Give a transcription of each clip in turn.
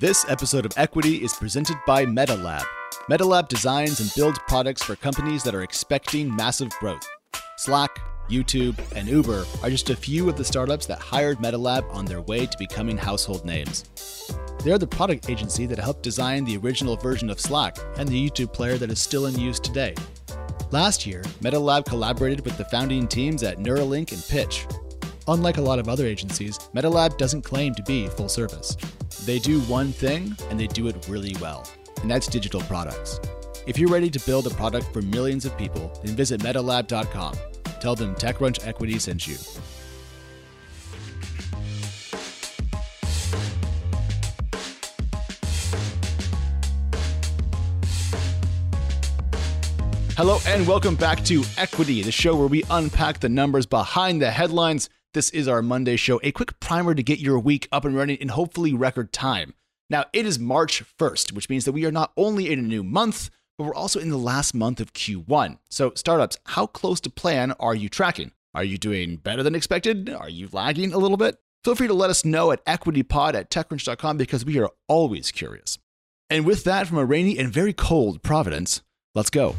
This episode of Equity is presented by MetaLab. MetaLab designs and builds products for companies that are expecting massive growth. Slack, YouTube, and Uber are just a few of the startups that hired MetaLab on their way to becoming household names. They're the product agency that helped design the original version of Slack and the YouTube player that is still in use today. Last year, MetaLab collaborated with the founding teams at Neuralink and Pitch. Unlike a lot of other agencies, MetaLab doesn't claim to be full service. They do one thing, and they do it really well, and that's digital products. If you're ready to build a product for millions of people, then visit metalab.com. Tell them TechCrunch Equity sent you. Hello, and welcome back to Equity, the show where we unpack the numbers behind the headlines. This is our Monday show, a quick primer to get your week up and running in hopefully record time. Now, it is March 1st, which means that we are not only in a new month, but we're also in the last month of Q1. So, startups, how close to plan are you tracking? Are you doing better than expected? Are you lagging a little bit? Feel free to let us know at equitypod at techcrunch.com because we are always curious. And with that, from a rainy and very cold Providence, let's go.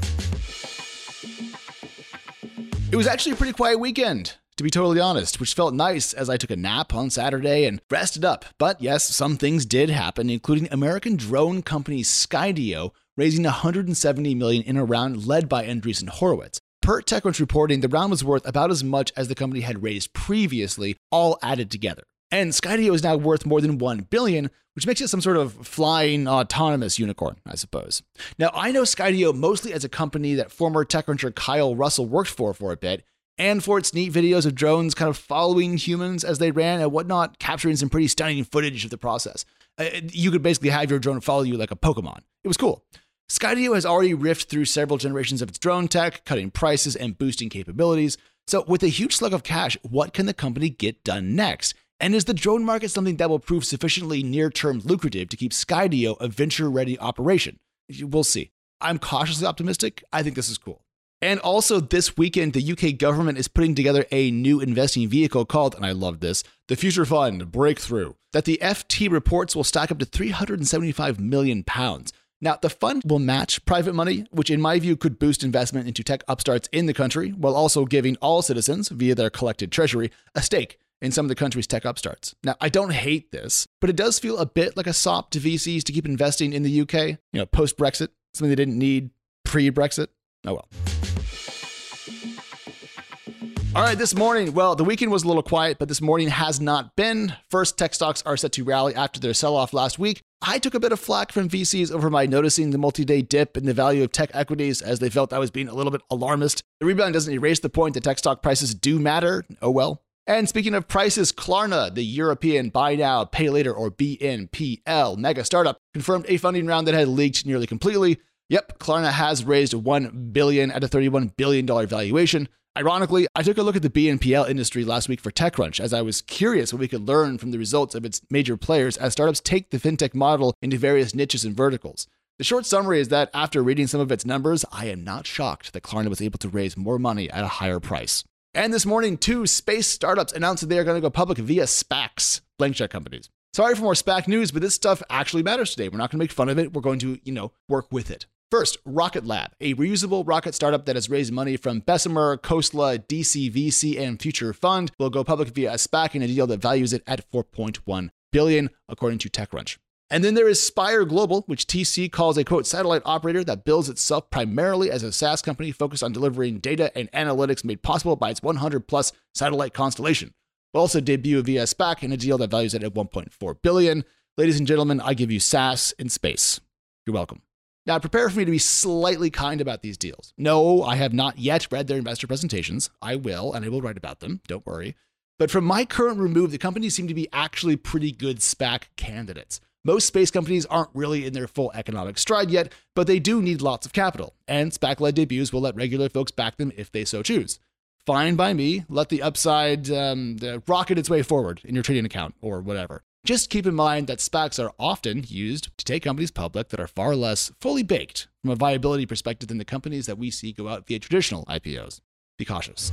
It was actually a pretty quiet weekend, to be totally honest, which felt nice as I took a nap on Saturday and rested up. But yes, some things did happen, including American drone company Skydio raising 170 million in a round led by Andreessen Horowitz. Per TechCrunch reporting, the round was worth about as much as the company had raised previously, all added together. And Skydio is now worth more than 1 billion, which makes it some sort of flying autonomous unicorn, I suppose. Now, I know Skydio mostly as a company that former TechCruncher Kyle Russell worked for for a bit, and for its neat videos of drones kind of following humans as they ran and whatnot, capturing some pretty stunning footage of the process. Uh, you could basically have your drone follow you like a Pokemon. It was cool. Skydio has already riffed through several generations of its drone tech, cutting prices and boosting capabilities. So, with a huge slug of cash, what can the company get done next? And is the drone market something that will prove sufficiently near term lucrative to keep Skydio a venture ready operation? We'll see. I'm cautiously optimistic. I think this is cool. And also, this weekend, the UK government is putting together a new investing vehicle called, and I love this, the Future Fund Breakthrough, that the FT reports will stack up to 375 million pounds. Now, the fund will match private money, which in my view could boost investment into tech upstarts in the country, while also giving all citizens, via their collected treasury, a stake in some of the country's tech upstarts. Now, I don't hate this, but it does feel a bit like a sop to VCs to keep investing in the UK, you know, post Brexit, something they didn't need pre Brexit. Oh well. All right, this morning, well, the weekend was a little quiet, but this morning has not been. First, tech stocks are set to rally after their sell off last week. I took a bit of flack from VCs over my noticing the multi day dip in the value of tech equities as they felt I was being a little bit alarmist. The rebound doesn't erase the point that tech stock prices do matter. Oh well. And speaking of prices, Klarna, the European buy now, pay later, or BNPL mega startup, confirmed a funding round that had leaked nearly completely. Yep, Klarna has raised 1 billion at a 31 billion dollar valuation. Ironically, I took a look at the BNPL industry last week for TechCrunch as I was curious what we could learn from the results of its major players as startups take the fintech model into various niches and verticals. The short summary is that after reading some of its numbers, I am not shocked that Klarna was able to raise more money at a higher price. And this morning, two space startups announced that they are going to go public via SPACs, blank check companies. Sorry for more SPAC news, but this stuff actually matters today. We're not going to make fun of it. We're going to, you know, work with it. First, Rocket Lab, a reusable rocket startup that has raised money from Bessemer, Khosla, DCVC, and Future Fund, will go public via a SPAC in a deal that values it at 4.1 billion, according to TechCrunch. And then there is Spire Global, which TC calls a quote satellite operator that builds itself primarily as a SaaS company focused on delivering data and analytics made possible by its 100 plus satellite constellation. Will also debut via SPAC in a deal that values it at 1.4 billion. Ladies and gentlemen, I give you SaaS in space. You're welcome. Now, prepare for me to be slightly kind about these deals. No, I have not yet read their investor presentations. I will, and I will write about them. Don't worry. But from my current remove, the companies seem to be actually pretty good SPAC candidates. Most space companies aren't really in their full economic stride yet, but they do need lots of capital, and SPAC led debuts will let regular folks back them if they so choose. Fine by me. Let the upside um, rocket its way forward in your trading account or whatever. Just keep in mind that SPACs are often used to take companies public that are far less fully baked from a viability perspective than the companies that we see go out via traditional IPOs. Be cautious.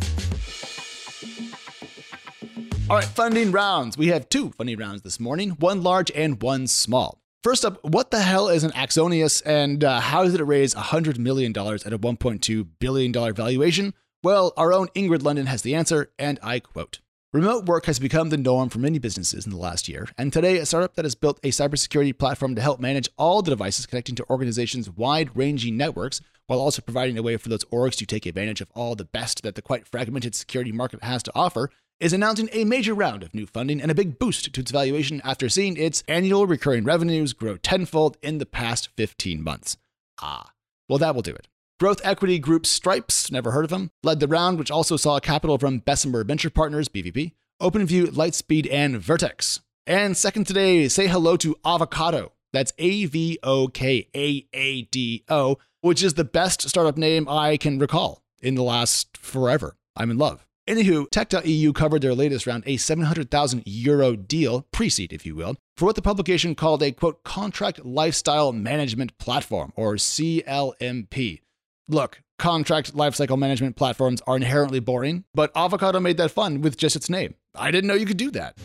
All right, funding rounds. We have two funding rounds this morning, one large and one small. First up, what the hell is an Axonius and uh, how did it raise $100 million at a $1.2 billion valuation? Well, our own Ingrid Lunden has the answer, and I quote Remote work has become the norm for many businesses in the last year, and today, a startup that has built a cybersecurity platform to help manage all the devices connecting to organizations' wide ranging networks, while also providing a way for those orgs to take advantage of all the best that the quite fragmented security market has to offer, is announcing a major round of new funding and a big boost to its valuation after seeing its annual recurring revenues grow tenfold in the past 15 months. Ah, well, that will do it. Growth equity group Stripes, never heard of them, led the round, which also saw capital from Bessemer Venture Partners, BVP, OpenView, Lightspeed, and Vertex. And second today, say hello to Avokaado. That's A V O K A A D O, which is the best startup name I can recall in the last forever. I'm in love. Anywho, Tech.eu covered their latest round, a 700,000 euro deal, pre seed, if you will, for what the publication called a quote, contract lifestyle management platform, or CLMP. Look, contract lifecycle management platforms are inherently boring, but Avokaado made that fun with just its name. I didn't know you could do that.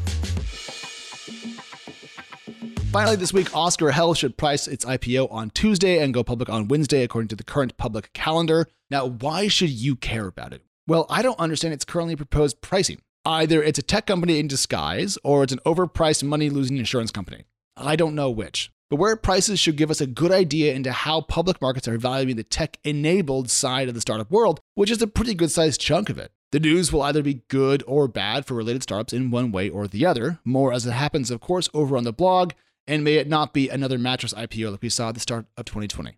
Finally, this week, Oscar Health should price its IPO on Tuesday and go public on Wednesday, according to the current public calendar. Now, why should you care about it? Well, I don't understand its currently proposed pricing. Either it's a tech company in disguise, or it's an overpriced money losing insurance company. I don't know which. But where prices should give us a good idea into how public markets are valuing the tech enabled side of the startup world, which is a pretty good sized chunk of it. The news will either be good or bad for related startups in one way or the other, more as it happens, of course, over on the blog, and may it not be another mattress IPO like we saw at the start of 2020.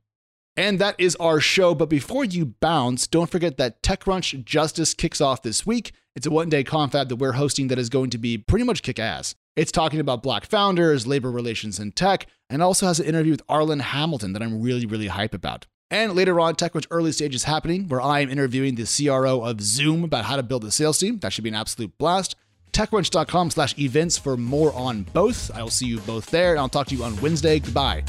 And that is our show. But before you bounce, don't forget that TechCrunch Justice kicks off this week. It's a one day confab that we're hosting that is going to be pretty much kick ass. It's talking about black founders, labor relations in tech, and also has an interview with Arlan Hamilton that I'm really, really hype about. And later on, TechCrunch Early Stage is happening, where I am interviewing the CRO of Zoom about how to build a sales team. That should be an absolute blast. TechCrunch.com slash events for more on both. I'll see you both there, and I'll talk to you on Wednesday. Goodbye.